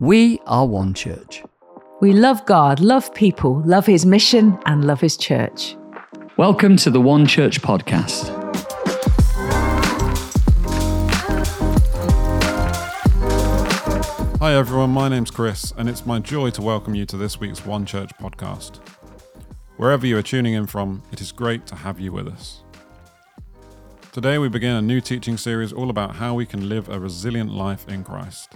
We are one church. We love God, love people, love His mission, and love His church. Welcome to the One Church podcast. Hi everyone, my name's Chris, and it's my joy to welcome you to this week's One Church podcast. Wherever you are tuning in from, it is great to have you with us. Today we begin a new teaching series all about how we can live a resilient life in Christ.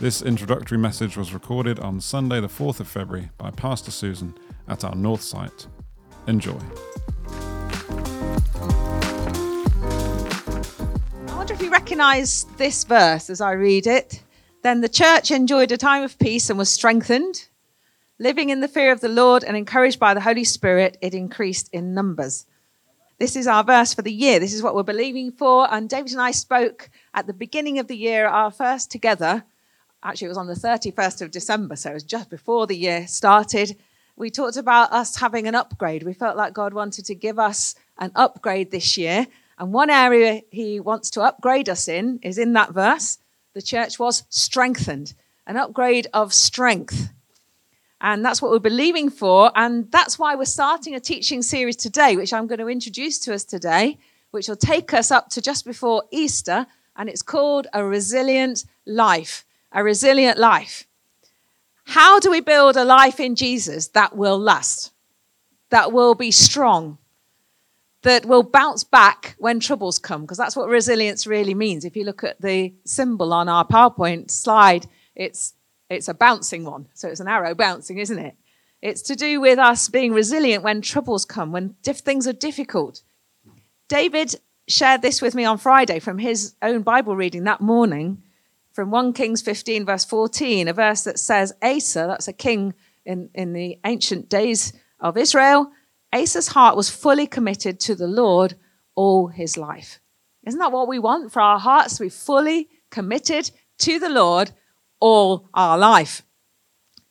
This introductory message was recorded on Sunday, the 4th of February, by Pastor Susan at our North site. Enjoy. I wonder if you recognize this verse as I read it. Then the church enjoyed a time of peace and was strengthened. Living in the fear of the Lord and encouraged by the Holy Spirit, it increased in numbers. This is our verse for the year. This is what we're believing for. And David and I spoke at the beginning of the year, our first together. Actually, it was on the 31st of December, so it was just before the year started. We talked about us having an upgrade. We felt like God wanted to give us an upgrade this year. And one area he wants to upgrade us in is in that verse. The church was strengthened, an upgrade of strength. And that's what we're believing for. And that's why we're starting a teaching series today, which I'm going to introduce to us today, which will take us up to just before Easter. And it's called A Resilient Life. A Resilient Life. How do we build a life in Jesus that will last, that will be strong, that will bounce back when troubles come? Because that's what resilience really means. If you look at the symbol on our PowerPoint slide, it's it's a bouncing one. So it's an arrow bouncing, isn't it? It's to do with us being resilient when troubles come, when diff- things are difficult. David shared this with me on Friday from his own Bible reading that morning from 1 Kings 15, verse 14, a verse that says, Asa, that's a king in, in the ancient days of Israel, Asa's heart was fully committed to the Lord all his life. Isn't that what we want for our hearts to be fully committed to the Lord all our life.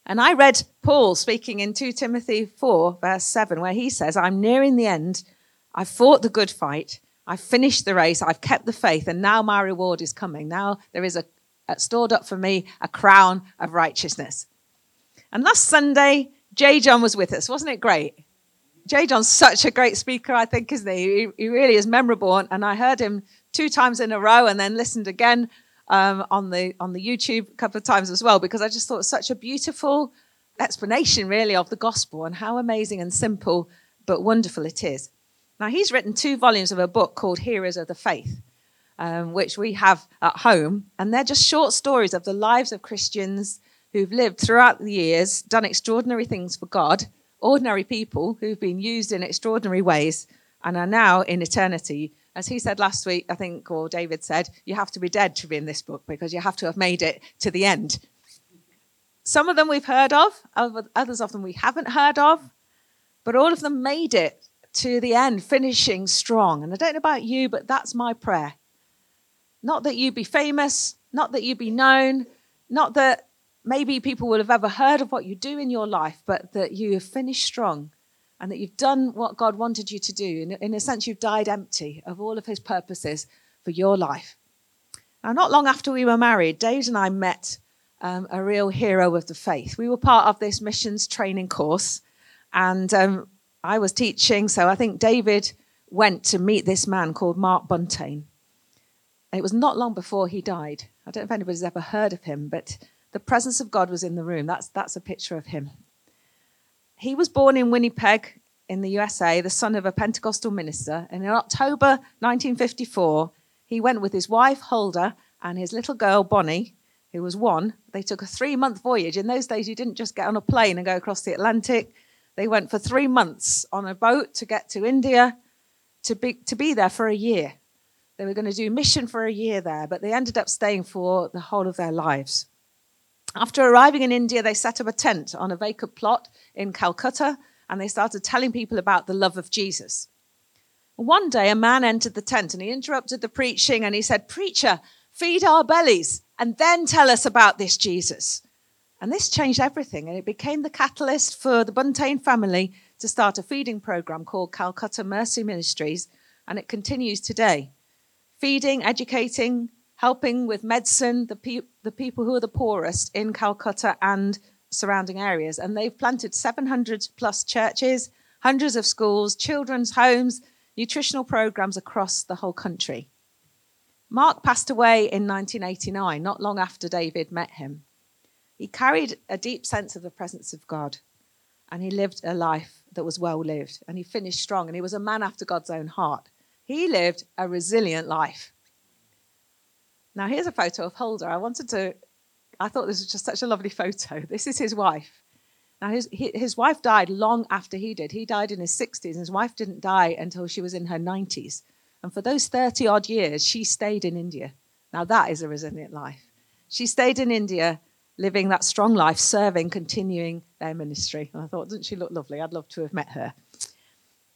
And I read Paul speaking in 2 Timothy 4, verse 7, where he says, I'm nearing the end. I've fought the good fight. I've finished the race. I've kept the faith. And now my reward is coming. Now there is a stored up for me a crown of righteousness. And last Sunday, J. John was with us. Wasn't it great? J. John's such a great speaker, I think, isn't he? He, really is memorable. And I heard him two times in a row and then listened again um, on the on the YouTube a couple of times as well because I just thought such a beautiful explanation, really, of the gospel and how amazing and simple but wonderful it is. Now he's written two volumes of a book called Heroes of the Faith, um, which we have at home, and they're just short stories of the lives of Christians who've lived throughout the years, done extraordinary things for God, ordinary people who've been used in extraordinary ways, and are now in eternity as he said last week, I think, or David said, you have to be dead to be in this book because you have to have made it to the end. Some of them we've heard of, others of them we haven't heard of, but all of them made it to the end, finishing strong. And I don't know about you, but that's my prayer. Not that you be famous, not that you be known, not that maybe people will have ever heard of what you do in your life, but that you have finished strong and that you've done what God wanted you to do. In, in a sense, you've died empty of all of his purposes for your life. Now, not long after we were married, Dave and I met um, a real hero of the faith. We were part of this missions training course, and um, I was teaching, so I think David went to meet this man called Mark Buntain. It was not long before he died. I don't know if anybody's ever heard of him, but the presence of God was in the room. That's, that's a picture of him. He was born in Winnipeg in the USA, the son of a Pentecostal minister. And in October 1954, he went with his wife, Huldah, and his little girl, Bonnie, who was one. They took a three month voyage. In those days, you didn't just get on a plane and go across the Atlantic. They went for three months on a boat to get to India to be, to be there for a year. They were going to do mission for a year there, but they ended up staying for the whole of their lives. After arriving in India, they set up a tent on a vacant plot in Calcutta and they started telling people about the love of Jesus. One day, a man entered the tent and he interrupted the preaching and he said, Preacher, feed our bellies and then tell us about this Jesus. And this changed everything and it became the catalyst for the Buntain family to start a feeding program called Calcutta Mercy Ministries and it continues today. Feeding, educating, helping with medicine the, pe- the people who are the poorest in Calcutta and surrounding areas. And they've planted 700 plus churches, hundreds of schools, children's homes, nutritional programs across the whole country. Mark passed away in 1989, not long after David met him. He carried a deep sense of the presence of God, and he lived a life that was well lived, and he finished strong, and he was a man after God's own heart. He lived a resilient life. Now, here's a photo of Huldah. I wanted to, I thought this was just such a lovely photo. This is his wife. Now, his, his wife died long after he did. He died in his 60s, and his wife didn't die until she was in her 90s. And for those 30 odd years, she stayed in India. Now, that is a resilient life. She stayed in India, living that strong life, serving, continuing their ministry. And I thought, doesn't she look lovely? I'd love to have met her.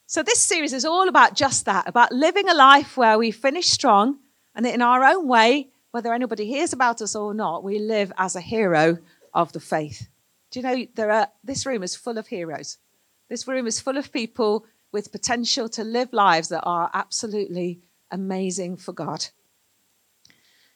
So, this series is all about just that about living a life where we finish strong and in our own way, whether anybody hears about us or not, we live as a hero of the faith. Do you know there are this room is full of heroes. This room is full of people with potential to live lives that are absolutely amazing for God.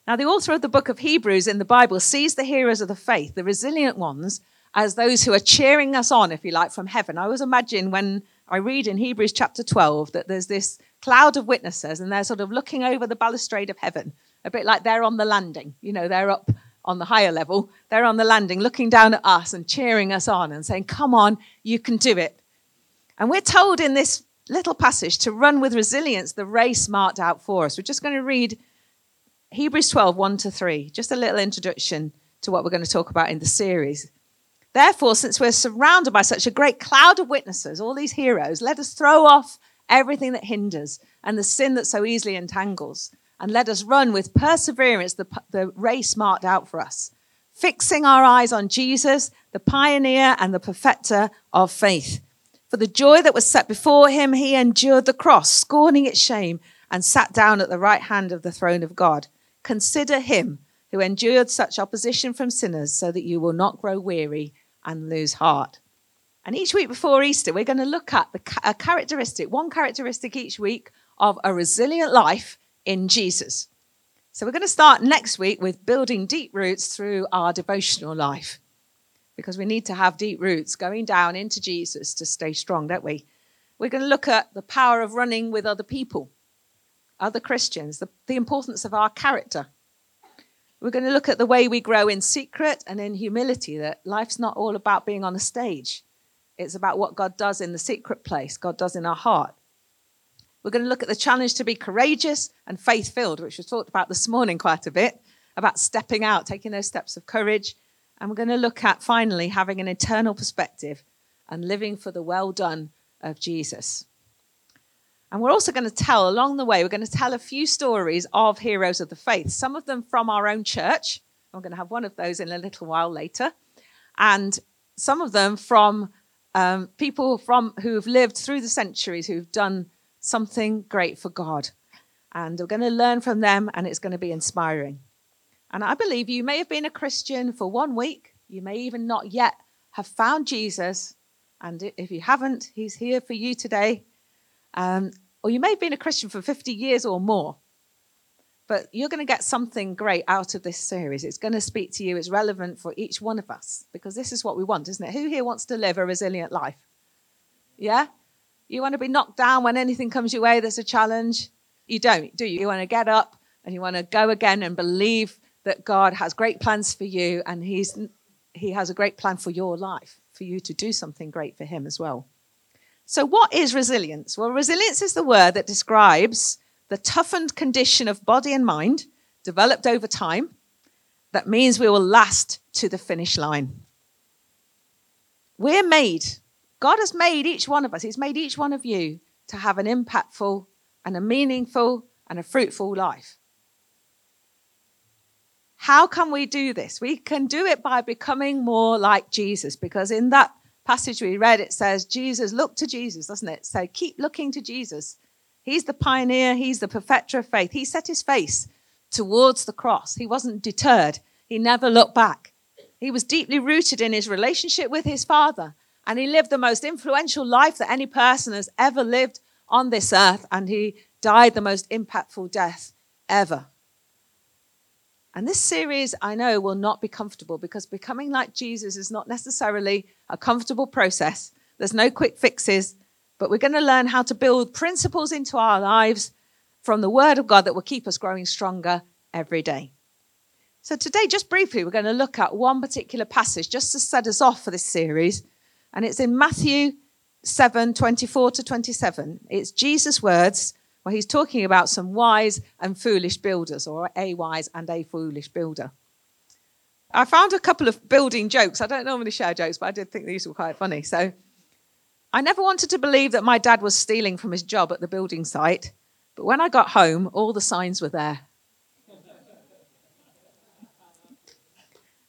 Now, the author of the book of Hebrews in the Bible sees the heroes of the faith, the resilient ones, as those who are cheering us on, if you like, from heaven. I always imagine when I read in Hebrews chapter 12 that there's this cloud of witnesses and they're sort of looking over the balustrade of heaven, a bit like they're on the landing. You know, they're up on the higher level, they're on the landing looking down at us and cheering us on and saying, Come on, you can do it. And we're told in this little passage to run with resilience the race marked out for us. We're just going to read Hebrews 12, 1 to 3, just a little introduction to what we're going to talk about in the series. Therefore, since we're surrounded by such a great cloud of witnesses, all these heroes, let us throw off everything that hinders and the sin that so easily entangles, and let us run with perseverance the, the race marked out for us, fixing our eyes on Jesus, the pioneer and the perfecter of faith. For the joy that was set before him, he endured the cross, scorning its shame, and sat down at the right hand of the throne of God. Consider him who endured such opposition from sinners, so that you will not grow weary and lose heart. And each week before Easter, we're going to look at the, a characteristic, one characteristic each week of a resilient life in Jesus. So we're going to start next week with building deep roots through our devotional life because we need to have deep roots going down into Jesus to stay strong, don't we? We're going to look at the power of running with other people, other Christians, the, the importance of our character. We're going to look at the way we grow in secret and in humility, that life's not all about being on a stage. It's about what God does in the secret place, God does in our heart. We're going to look at the challenge to be courageous and faith filled, which we talked about this morning quite a bit, about stepping out, taking those steps of courage. And we're going to look at finally having an eternal perspective and living for the well done of Jesus. And we're also going to tell along the way, we're going to tell a few stories of heroes of the faith, some of them from our own church. I'm going to have one of those in a little while later. And some of them from um, people from who've lived through the centuries who've done something great for God. And we're going to learn from them, and it's going to be inspiring. And I believe you may have been a Christian for one week. You may even not yet have found Jesus. And if you haven't, he's here for you today. Um, or you may have been a Christian for 50 years or more. But you're going to get something great out of this series. It's going to speak to you. It's relevant for each one of us because this is what we want, isn't it? Who here wants to live a resilient life? Yeah? You want to be knocked down when anything comes your way, there's a challenge? You don't, do you? You want to get up and you want to go again and believe that God has great plans for you and he's, He has a great plan for your life, for you to do something great for Him as well. So, what is resilience? Well, resilience is the word that describes the toughened condition of body and mind developed over time that means we will last to the finish line. We're made, God has made each one of us, He's made each one of you to have an impactful and a meaningful and a fruitful life. How can we do this? We can do it by becoming more like Jesus because in that passage we read, it says, Jesus, look to Jesus, doesn't it? So keep looking to Jesus He's the pioneer, he's the perfecter of faith. He set his face towards the cross. He wasn't deterred, he never looked back. He was deeply rooted in his relationship with his Father, and he lived the most influential life that any person has ever lived on this earth, and he died the most impactful death ever. And this series, I know, will not be comfortable because becoming like Jesus is not necessarily a comfortable process. There's no quick fixes, but we're going to learn how to build principles into our lives from the Word of God that will keep us growing stronger every day. So, today, just briefly, we're going to look at one particular passage just to set us off for this series. And it's in Matthew 7 24 to 27. It's Jesus' words he's talking about some wise and foolish builders, or a wise and a foolish builder. I found a couple of building jokes. I don't normally share jokes, but I did think these were quite funny. So I never wanted to believe that my dad was stealing from his job at the building site, but when I got home, all the signs were there.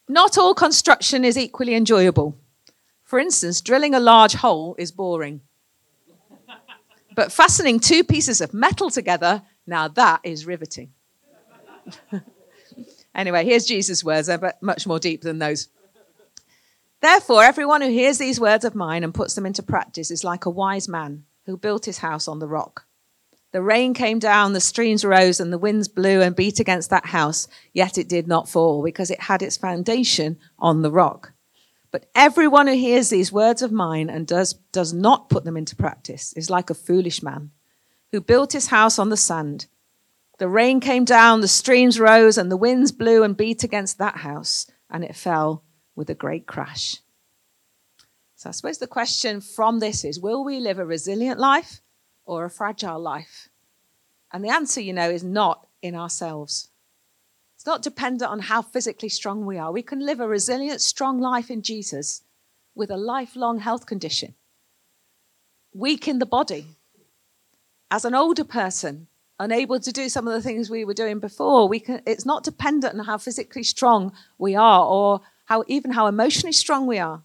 Not all construction is equally enjoyable. For instance, drilling a large hole is boring. But fastening two pieces of metal together, now that is riveting. anyway, here's Jesus' words, they're much more deep than those. Therefore, everyone who hears these words of mine and puts them into practice is like a wise man who built his house on the rock. The rain came down, the streams rose, and the winds blew and beat against that house, yet it did not fall because it had its foundation on the rock. But everyone who hears these words of mine and does, does not put them into practice is like a foolish man who built his house on the sand. The rain came down, the streams rose, and the winds blew and beat against that house, and it fell with a great crash. So I suppose the question from this is will we live a resilient life or a fragile life? And the answer, you know, is not in ourselves. It's not dependent on how physically strong we are. We can live a resilient, strong life in Jesus with a lifelong health condition, weak in the body. As an older person, unable to do some of the things we were doing before, we can, it's not dependent on how physically strong we are or how, even how emotionally strong we are.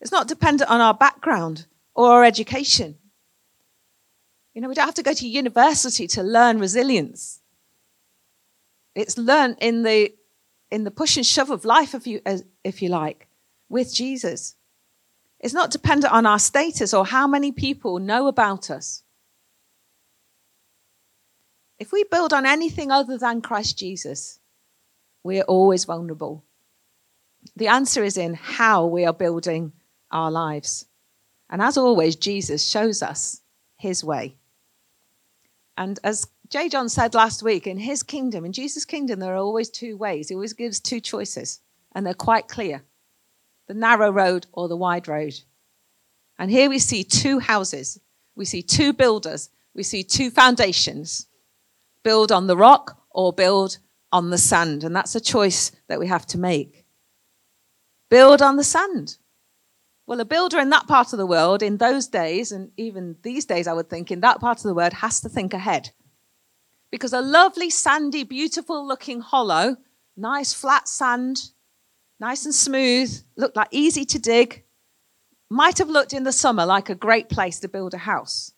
It's not dependent on our background or our education. You know, we don't have to go to university to learn resilience. It's learned in the in the push and shove of life, if you if you like, with Jesus. It's not dependent on our status or how many people know about us. If we build on anything other than Christ Jesus, we are always vulnerable. The answer is in how we are building our lives. And as always, Jesus shows us his way. And as J. John said last week, in his kingdom, in Jesus' kingdom, there are always two ways. He always gives two choices, and they're quite clear the narrow road or the wide road. And here we see two houses, we see two builders, we see two foundations build on the rock or build on the sand. And that's a choice that we have to make. Build on the sand. Well, a builder in that part of the world, in those days, and even these days, I would think, in that part of the world, has to think ahead. Because a lovely, sandy, beautiful looking hollow, nice flat sand, nice and smooth, looked like easy to dig, might have looked in the summer like a great place to build a house.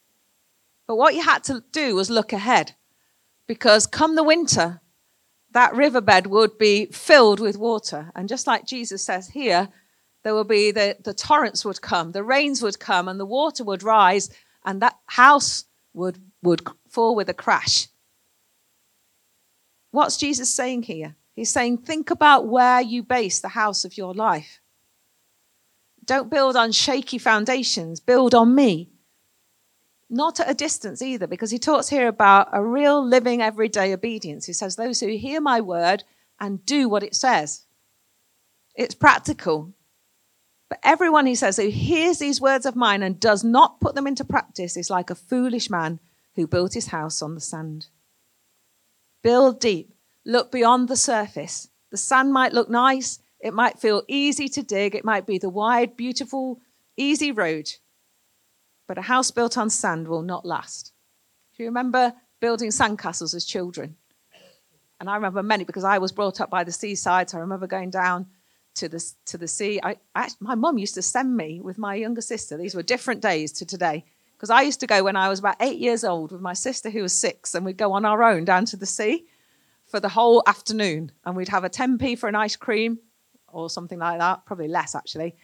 But what you had to do was look ahead. Because come the winter, that riverbed would be filled with water. And just like Jesus says here, there will be the, the torrents would come, the rains would come, and the water would rise, and that house would, would fall with a crash. What's Jesus saying here? He's saying, think about where you base the house of your life. Don't build on shaky foundations, build on me. Not at a distance either, because he talks here about a real living everyday obedience. He says, Those who hear my word and do what it says. It's practical. But everyone, he says, who hears these words of mine and does not put them into practice is like a foolish man who built his house on the sand. Build deep. Look beyond the surface. The sand might look nice. It might feel easy to dig. It might be the wide, beautiful, easy road. But a house built on sand will not last. Do you remember building sandcastles as children? And I remember many because I was brought up by the seaside. So I remember going down to the, to the sea. I, I, my mum used to send me with my younger sister. These were different days to today. Because I used to go when I was about eight years old with my sister who was six, and we'd go on our own down to the sea for the whole afternoon. And we'd have a 10p for an ice cream or something like that, probably less actually.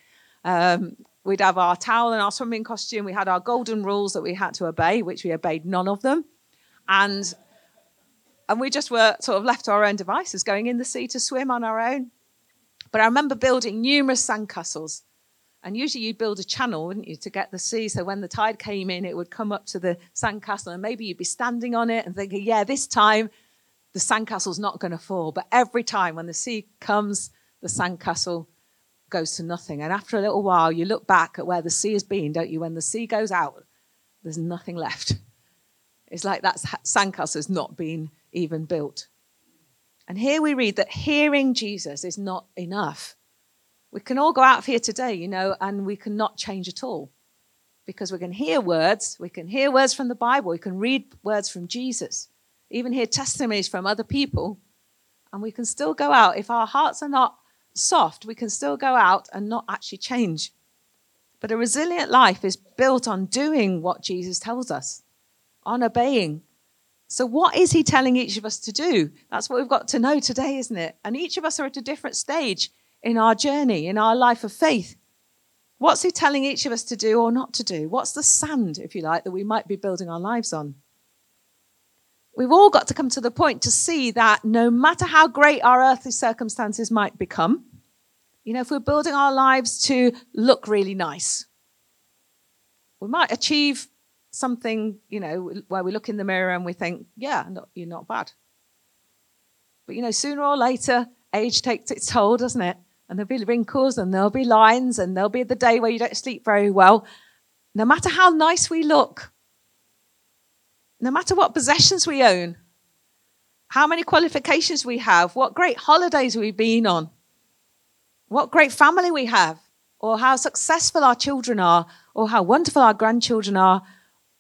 Um, we'd have our towel and our swimming costume. We had our golden rules that we had to obey, which we obeyed none of them. And and we just were sort of left to our own devices, going in the sea to swim on our own. But I remember building numerous sandcastles. And usually you'd build a channel, wouldn't you, to get the sea. So when the tide came in, it would come up to the sandcastle, and maybe you'd be standing on it and thinking, yeah, this time the sandcastle's not going to fall. But every time when the sea comes, the sandcastle goes to nothing. And after a little while, you look back at where the sea has been, don't you? When the sea goes out, there's nothing left. It's like that sandcastle has not been even built. And here we read that hearing Jesus is not enough. We can all go out of here today, you know, and we cannot change at all. Because we can hear words, we can hear words from the Bible, we can read words from Jesus, even hear testimonies from other people, and we can still go out. If our hearts are not soft, we can still go out and not actually change. But a resilient life is built on doing what Jesus tells us, on obeying. So, what is he telling each of us to do? That's what we've got to know today, isn't it? And each of us are at a different stage in our journey, in our life of faith. What's he telling each of us to do or not to do? What's the sand, if you like, that we might be building our lives on? We've all got to come to the point to see that no matter how great our earthly circumstances might become, you know, if we're building our lives to look really nice, we might achieve something, you know, where we look in the mirror and we think, yeah, you're not bad. But, you know, sooner or later, age takes its toll, doesn't it? And there'll be wrinkles and there'll be lines and there'll be the day where you don't sleep very well. No matter how nice we look, no matter what possessions we own, how many qualifications we have, what great holidays we've been on, what great family we have, or how successful our children are, or how wonderful our grandchildren are,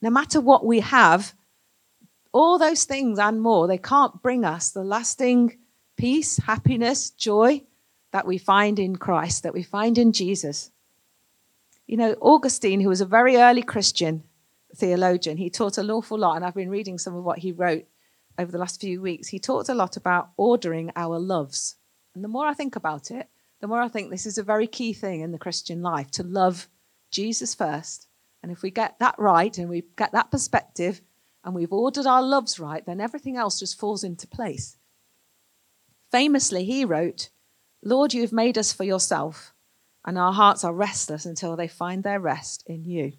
no matter what we have, all those things and more, they can't bring us the lasting peace, happiness, joy that we find in Christ, that we find in Jesus. You know, Augustine, who was a very early Christian theologian, he taught an awful lot, and I've been reading some of what he wrote over the last few weeks. He talked a lot about ordering our loves. And the more I think about it, the more I think this is a very key thing in the Christian life to love Jesus first. And if we get that right and we get that perspective and we've ordered our loves right, then everything else just falls into place. Famously, he wrote, Lord, you have made us for yourself, and our hearts are restless until they find their rest in you.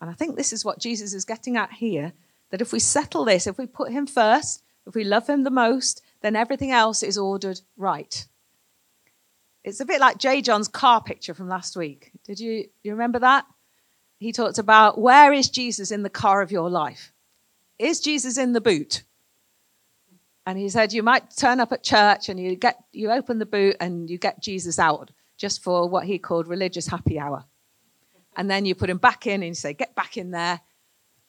And I think this is what Jesus is getting at here that if we settle this, if we put him first, if we love him the most, then everything else is ordered right. It's a bit like J. John's car picture from last week. Did you, you remember that? He talked about where is Jesus in the car of your life? Is Jesus in the boot? And he said you might turn up at church and you get you open the boot and you get Jesus out just for what he called religious happy hour. And then you put him back in and you say, get back in there,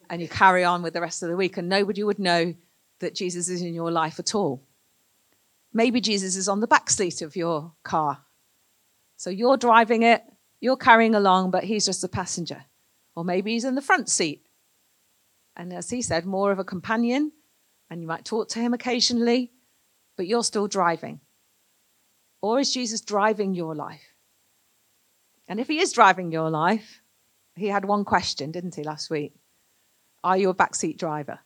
and you carry on with the rest of the week, and nobody would know that Jesus is in your life at all. Maybe Jesus is on the back seat of your car. So you're driving it, you're carrying along, but he's just a passenger. Or maybe he's in the front seat. And as he said, more of a companion, and you might talk to him occasionally, but you're still driving. Or is Jesus driving your life? And if he is driving your life, he had one question, didn't he, last week? Are you a backseat driver?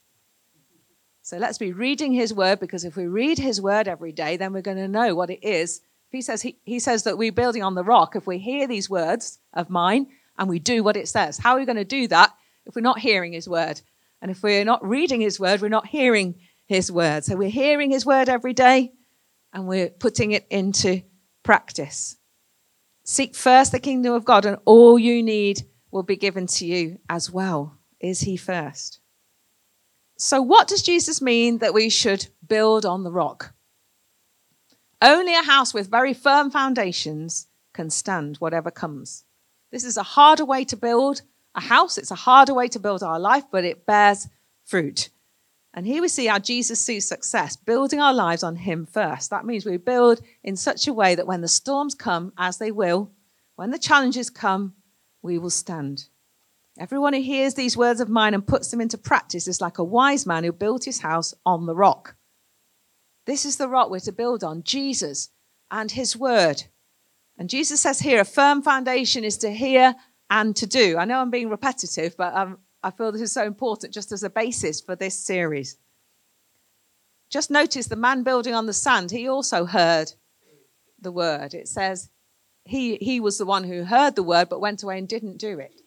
So let's be reading his word because if we read his word every day, then we're going to know what it is. He says, he, he says that we're building on the rock. If we hear these words of mine and we do what it says, how are we going to do that if we're not hearing his word? And if we're not reading his word, we're not hearing his word. So we're hearing his word every day and we're putting it into practice. Seek first the kingdom of God, and all you need will be given to you as well. Is he first? So, what does Jesus mean that we should build on the rock? Only a house with very firm foundations can stand whatever comes. This is a harder way to build a house. It's a harder way to build our life, but it bears fruit. And here we see how Jesus sees success, building our lives on Him first. That means we build in such a way that when the storms come, as they will, when the challenges come, we will stand. Everyone who hears these words of mine and puts them into practice is like a wise man who built his house on the rock. This is the rock we're to build on Jesus and His word. And Jesus says here a firm foundation is to hear and to do. I know I'm being repetitive, but um, I feel this is so important just as a basis for this series. Just notice the man building on the sand, he also heard the word. It says he, he was the one who heard the word but went away and didn't do it.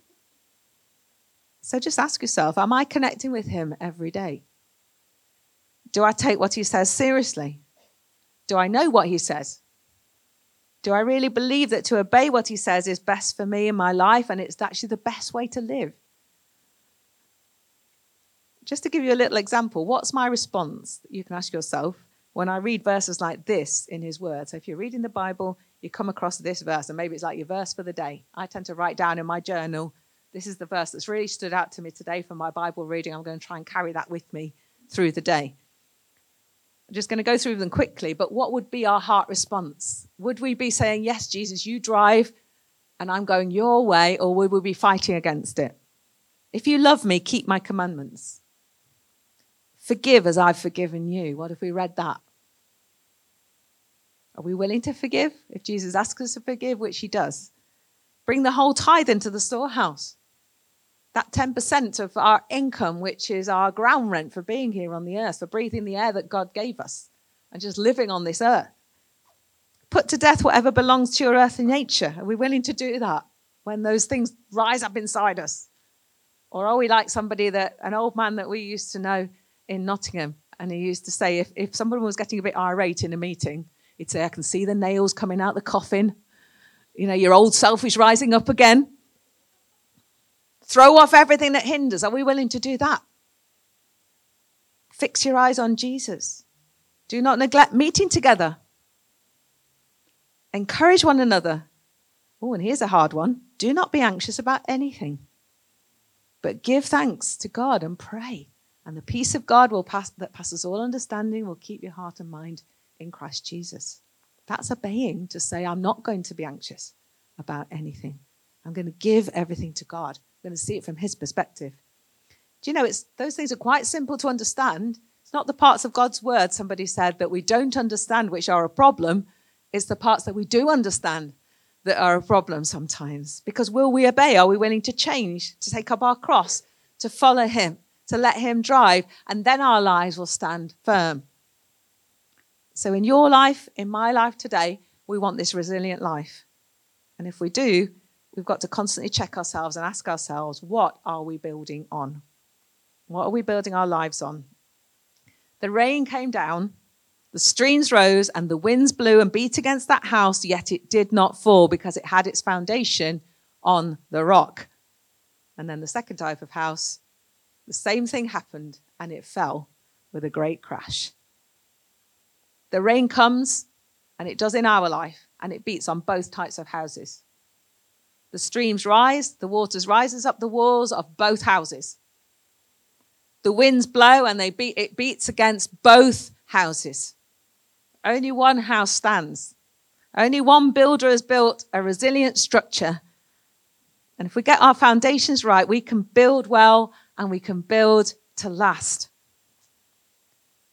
So just ask yourself Am I connecting with him every day? Do I take what he says seriously? Do I know what he says? Do I really believe that to obey what he says is best for me in my life and it's actually the best way to live? Just to give you a little example, what's my response? You can ask yourself when I read verses like this in his word. So if you're reading the Bible, you come across this verse, and maybe it's like your verse for the day. I tend to write down in my journal, this is the verse that's really stood out to me today from my Bible reading. I'm going to try and carry that with me through the day. Just going to go through them quickly, but what would be our heart response? Would we be saying, Yes, Jesus, you drive, and I'm going your way, or would we be fighting against it? If you love me, keep my commandments. Forgive as I've forgiven you. What if we read that? Are we willing to forgive? If Jesus asks us to forgive, which he does, bring the whole tithe into the storehouse. That 10% of our income, which is our ground rent for being here on the earth, for breathing the air that God gave us and just living on this earth. Put to death whatever belongs to your earthly nature. Are we willing to do that when those things rise up inside us? Or are we like somebody that, an old man that we used to know in Nottingham, and he used to say if, if someone was getting a bit irate in a meeting, He'd say, I can see the nails coming out the coffin. You know, your old self is rising up again. Throw off everything that hinders. Are we willing to do that? Fix your eyes on Jesus. Do not neglect meeting together. Encourage one another. Oh, and here's a hard one. Do not be anxious about anything, but give thanks to God and pray. And the peace of God will pass, that passes all understanding will keep your heart and mind in Christ Jesus. That's obeying to say, I'm not going to be anxious about anything. I'm going to give everything to God. I'm going to see it from His perspective. Do you know, it's, those things are quite simple to understand. It's not the parts of God's word, somebody said, that we don't understand, which are a problem. It's the parts that we do understand that are a problem sometimes. Because will we obey? Are we willing to change, to take up our cross, to follow Him, to let Him drive? And then our lives will stand firm. So, in your life, in my life today, we want this resilient life. And if we do, we've got to constantly check ourselves and ask ourselves, what are we building on? What are we building our lives on? The rain came down, the streams rose, and the winds blew and beat against that house, yet it did not fall because it had its foundation on the rock. And then the second type of house, the same thing happened, and it fell with a great crash. The rain comes, and it does in our life, and it beats on both types of houses. The streams rise, the waters rises up the walls of both houses. The winds blow and they beat, it beats against both houses. Only one house stands. Only one builder has built a resilient structure. And if we get our foundations right, we can build well and we can build to last.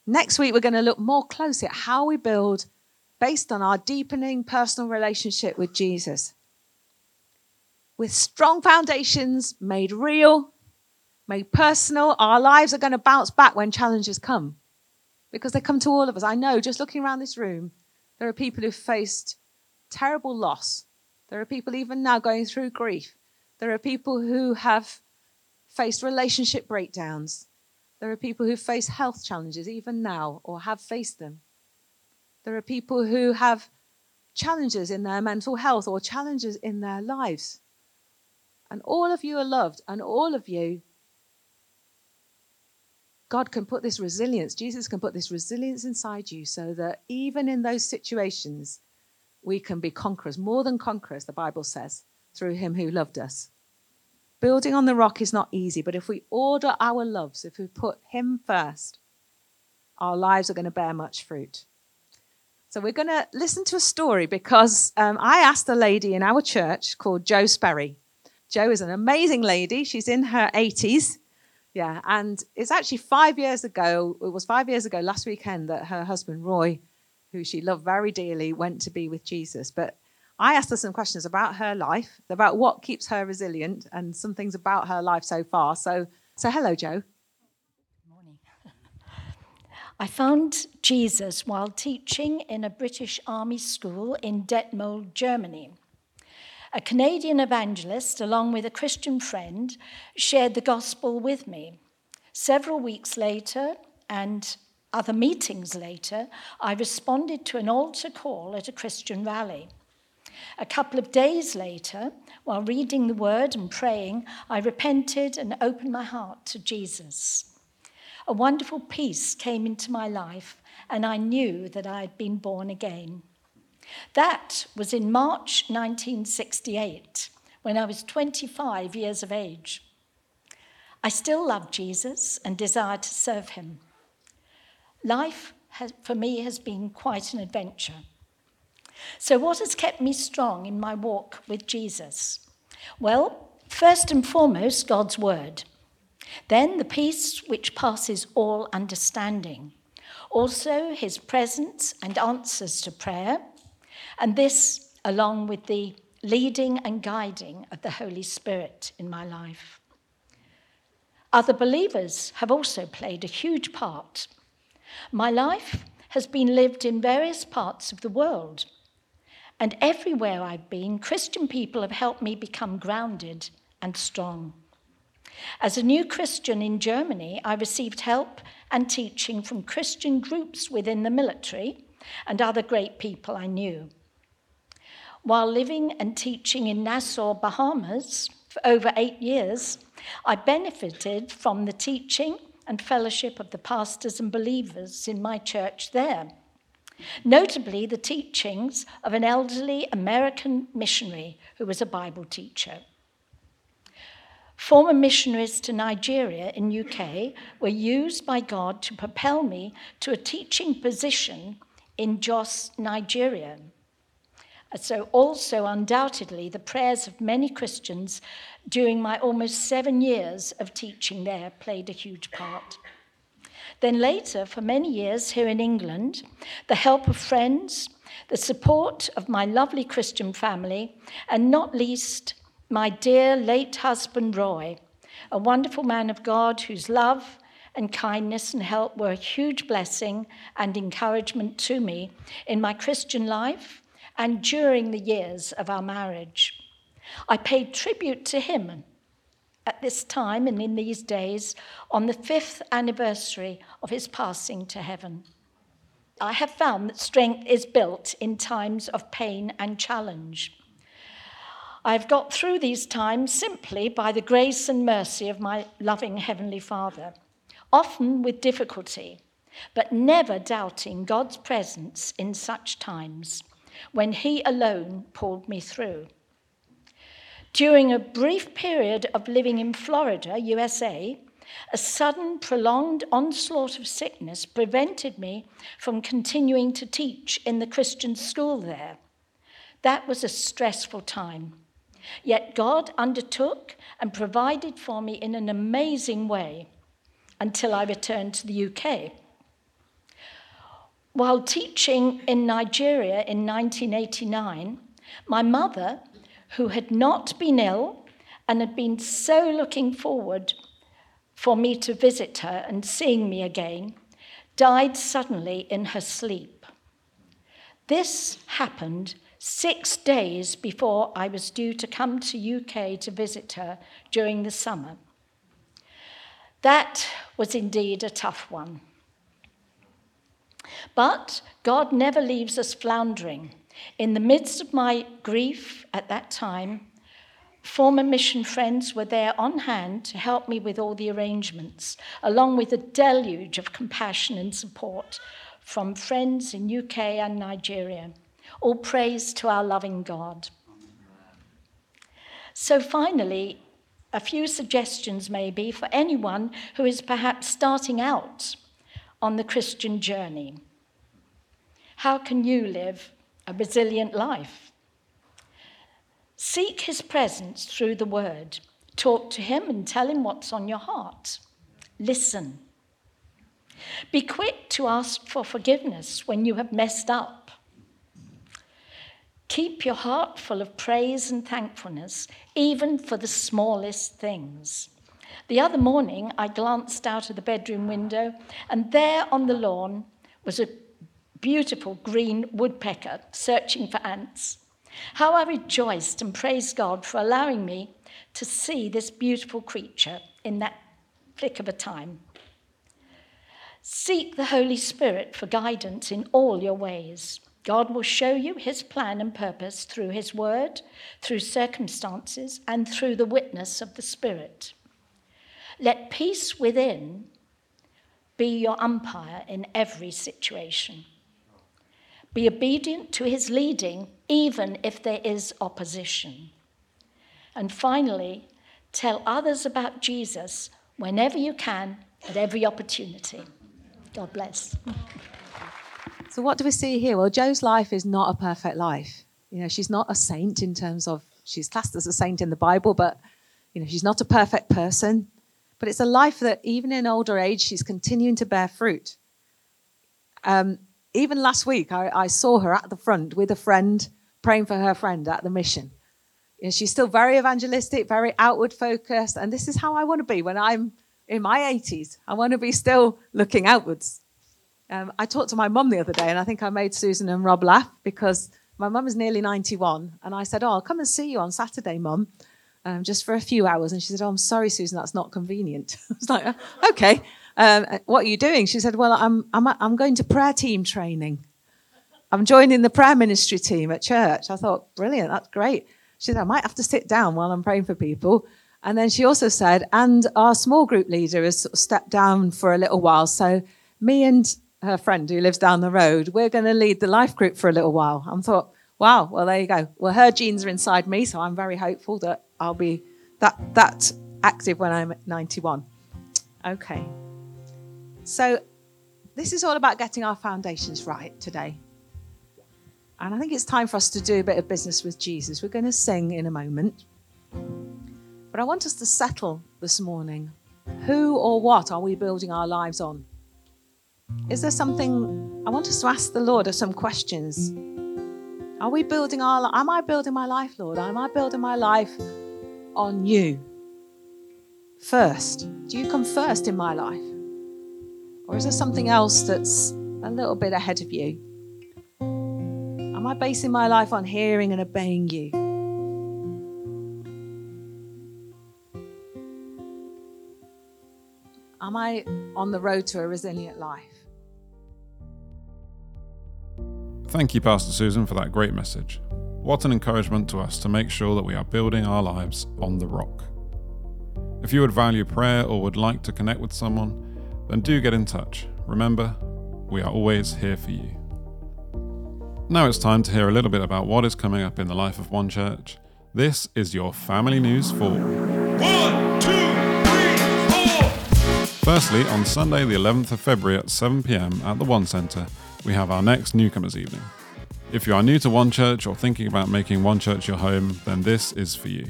Next week, we're going to look more closely at how we build based on our deepening personal relationship with Jesus. With strong foundations made real, made personal, our lives are going to bounce back when challenges come because they come to all of us. I know just looking around this room, there are people who've faced terrible loss. There are people even now going through grief. There are people who have faced relationship breakdowns. There are people who face health challenges even now or have faced them. There are people who have challenges in their mental health or challenges in their lives. And all of you are loved, and all of you, God can put this resilience, Jesus can put this resilience inside you so that even in those situations, we can be conquerors, more than conquerors, the Bible says, through him who loved us. Building on the rock is not easy, but if we order our loves, if we put Him first, our lives are going to bear much fruit. So we're going to listen to a story because um, I asked a lady in our church called Jo Sperry. Jo is an amazing lady. She's in her 80s. Yeah, and it's actually five years ago, it was five years ago last weekend that her husband Roy, who she loved very dearly, went to be with Jesus. But I asked her some questions about her life, about what keeps her resilient, and some things about her life so far. So, so hello, Jo. Good morning. I found Jesus while teaching in a British Army school in Detmold, Germany. A Canadian evangelist, along with a Christian friend, shared the gospel with me. Several weeks later, and other meetings later, I responded to an altar call at a Christian rally. A couple of days later, while reading the word and praying, I repented and opened my heart to Jesus. A wonderful peace came into my life, and I knew that I had been born again. That was in March 1968, when I was 25 years of age. I still love Jesus and desire to serve him. Life has, for me has been quite an adventure. So, what has kept me strong in my walk with Jesus? Well, first and foremost, God's Word. Then the peace which passes all understanding. Also, His presence and answers to prayer. And this, along with the leading and guiding of the Holy Spirit in my life. Other believers have also played a huge part. My life has been lived in various parts of the world, and everywhere I've been, Christian people have helped me become grounded and strong. As a new Christian in Germany, I received help and teaching from Christian groups within the military and other great people I knew. While living and teaching in Nassau, Bahamas, for over eight years, I benefited from the teaching and fellowship of the pastors and believers in my church there. Notably, the teachings of an elderly American missionary who was a Bible teacher. Former missionaries to Nigeria in UK were used by God to propel me to a teaching position in Jos, Nigeria. So, also, undoubtedly, the prayers of many Christians during my almost seven years of teaching there played a huge part. Then, later, for many years here in England, the help of friends, the support of my lovely Christian family, and not least my dear late husband Roy, a wonderful man of God whose love and kindness and help were a huge blessing and encouragement to me in my Christian life and during the years of our marriage. I paid tribute to him at this time and in these days on the fifth anniversary of his passing to heaven. I have found that strength is built in times of pain and challenge. I've got through these times simply by the grace and mercy of my loving Heavenly Father, often with difficulty, but never doubting God's presence in such times when He alone pulled me through. During a brief period of living in Florida, USA, a sudden, prolonged onslaught of sickness prevented me from continuing to teach in the Christian school there. That was a stressful time. Yet God undertook and provided for me in an amazing way until I returned to the UK. While teaching in Nigeria in 1989, my mother, who had not been ill and had been so looking forward for me to visit her and seeing me again, died suddenly in her sleep. This happened six days before I was due to come to UK to visit her during the summer. That was indeed a tough one. But God never leaves us floundering. In the midst of my grief at that time, former mission friends were there on hand to help me with all the arrangements, along with a deluge of compassion and support from friends in UK and Nigeria. All praise to our loving God. So, finally, a few suggestions maybe for anyone who is perhaps starting out on the Christian journey. How can you live a resilient life? Seek his presence through the word. Talk to him and tell him what's on your heart. Listen. Be quick to ask for forgiveness when you have messed up. Keep your heart full of praise and thankfulness, even for the smallest things. The other morning, I glanced out of the bedroom window, and there on the lawn was a beautiful green woodpecker searching for ants. How I rejoiced and praised God for allowing me to see this beautiful creature in that flick of a time. Seek the Holy Spirit for guidance in all your ways. God will show you his plan and purpose through his word, through circumstances, and through the witness of the Spirit. Let peace within be your umpire in every situation. Be obedient to his leading, even if there is opposition. And finally, tell others about Jesus whenever you can, at every opportunity. God bless. So, what do we see here? Well, Jo's life is not a perfect life. You know, she's not a saint in terms of she's classed as a saint in the Bible, but you know, she's not a perfect person. But it's a life that, even in older age, she's continuing to bear fruit. Um, even last week, I, I, saw her at the front with a friend praying for her friend at the mission. You know, she's still very evangelistic, very outward focused, and this is how I want to be when I'm in my 80s. I want to be still looking outwards. Um, I talked to my mum the other day, and I think I made Susan and Rob laugh because my mum is nearly 91, and I said, "Oh, I'll come and see you on Saturday, mum." Um, just for a few hours. And she said, Oh, I'm sorry, Susan, that's not convenient. I was like, Okay, um, what are you doing? She said, Well, I'm, I'm, I'm going to prayer team training. I'm joining the prayer ministry team at church. I thought, Brilliant, that's great. She said, I might have to sit down while I'm praying for people. And then she also said, And our small group leader has sort of stepped down for a little while. So me and her friend who lives down the road, we're going to lead the life group for a little while. I thought, wow, well, there you go. Well, her genes are inside me, so I'm very hopeful that I'll be that, that active when I'm 91. Okay. So, this is all about getting our foundations right today. And I think it's time for us to do a bit of business with Jesus. We're going to sing in a moment. But I want us to settle this morning. Who or what are we building our lives on? Is there something I want us to ask the Lord some questions? Are we building our am I building my life, Lord? Am I building my life on you? First. Do you come first in my life? Or is there something else that's a little bit ahead of you? Am I basing my life on hearing and obeying you? Am I on the road to a resilient life? Thank you, Pastor Susan, for that great message. What an encouragement to us to make sure that we are building our lives on the rock. If you would value prayer or would like to connect with someone, then do get in touch. Remember, we are always here for you. Now it's time to hear a little bit about what is coming up in the life of One Church. This is your family news for. One, two, three, four! Firstly, on Sunday, the 11th of February at 7 pm at the One Centre, we have our next newcomers evening. If you are new to One Church or thinking about making One Church your home, then this is for you.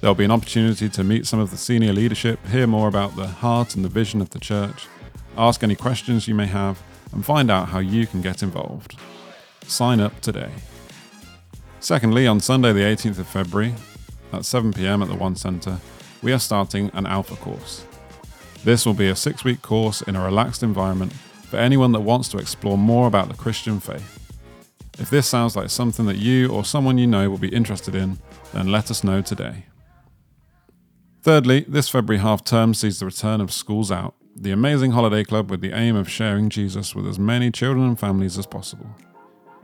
There'll be an opportunity to meet some of the senior leadership, hear more about the heart and the vision of the church, ask any questions you may have, and find out how you can get involved. Sign up today. Secondly, on Sunday, the 18th of February, at 7 pm at the One Centre, we are starting an Alpha course. This will be a six week course in a relaxed environment for anyone that wants to explore more about the Christian faith. If this sounds like something that you or someone you know will be interested in, then let us know today. Thirdly, this February half term sees the return of Schools Out, the amazing holiday club with the aim of sharing Jesus with as many children and families as possible.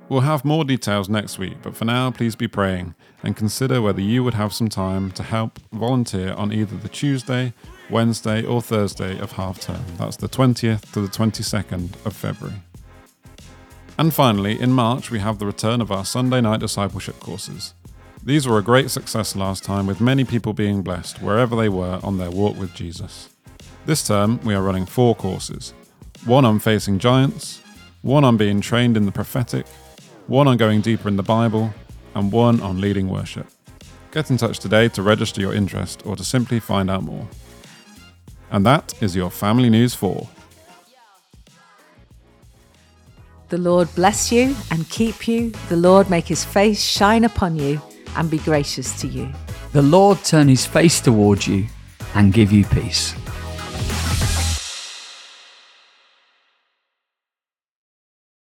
We'll have more details next week, but for now, please be praying and consider whether you would have some time to help volunteer on either the Tuesday Wednesday or Thursday of half term. That's the 20th to the 22nd of February. And finally, in March, we have the return of our Sunday night discipleship courses. These were a great success last time, with many people being blessed wherever they were on their walk with Jesus. This term, we are running four courses one on facing giants, one on being trained in the prophetic, one on going deeper in the Bible, and one on leading worship. Get in touch today to register your interest or to simply find out more. And that is your family news for. The Lord bless you and keep you. The Lord make his face shine upon you and be gracious to you. The Lord turn his face towards you and give you peace.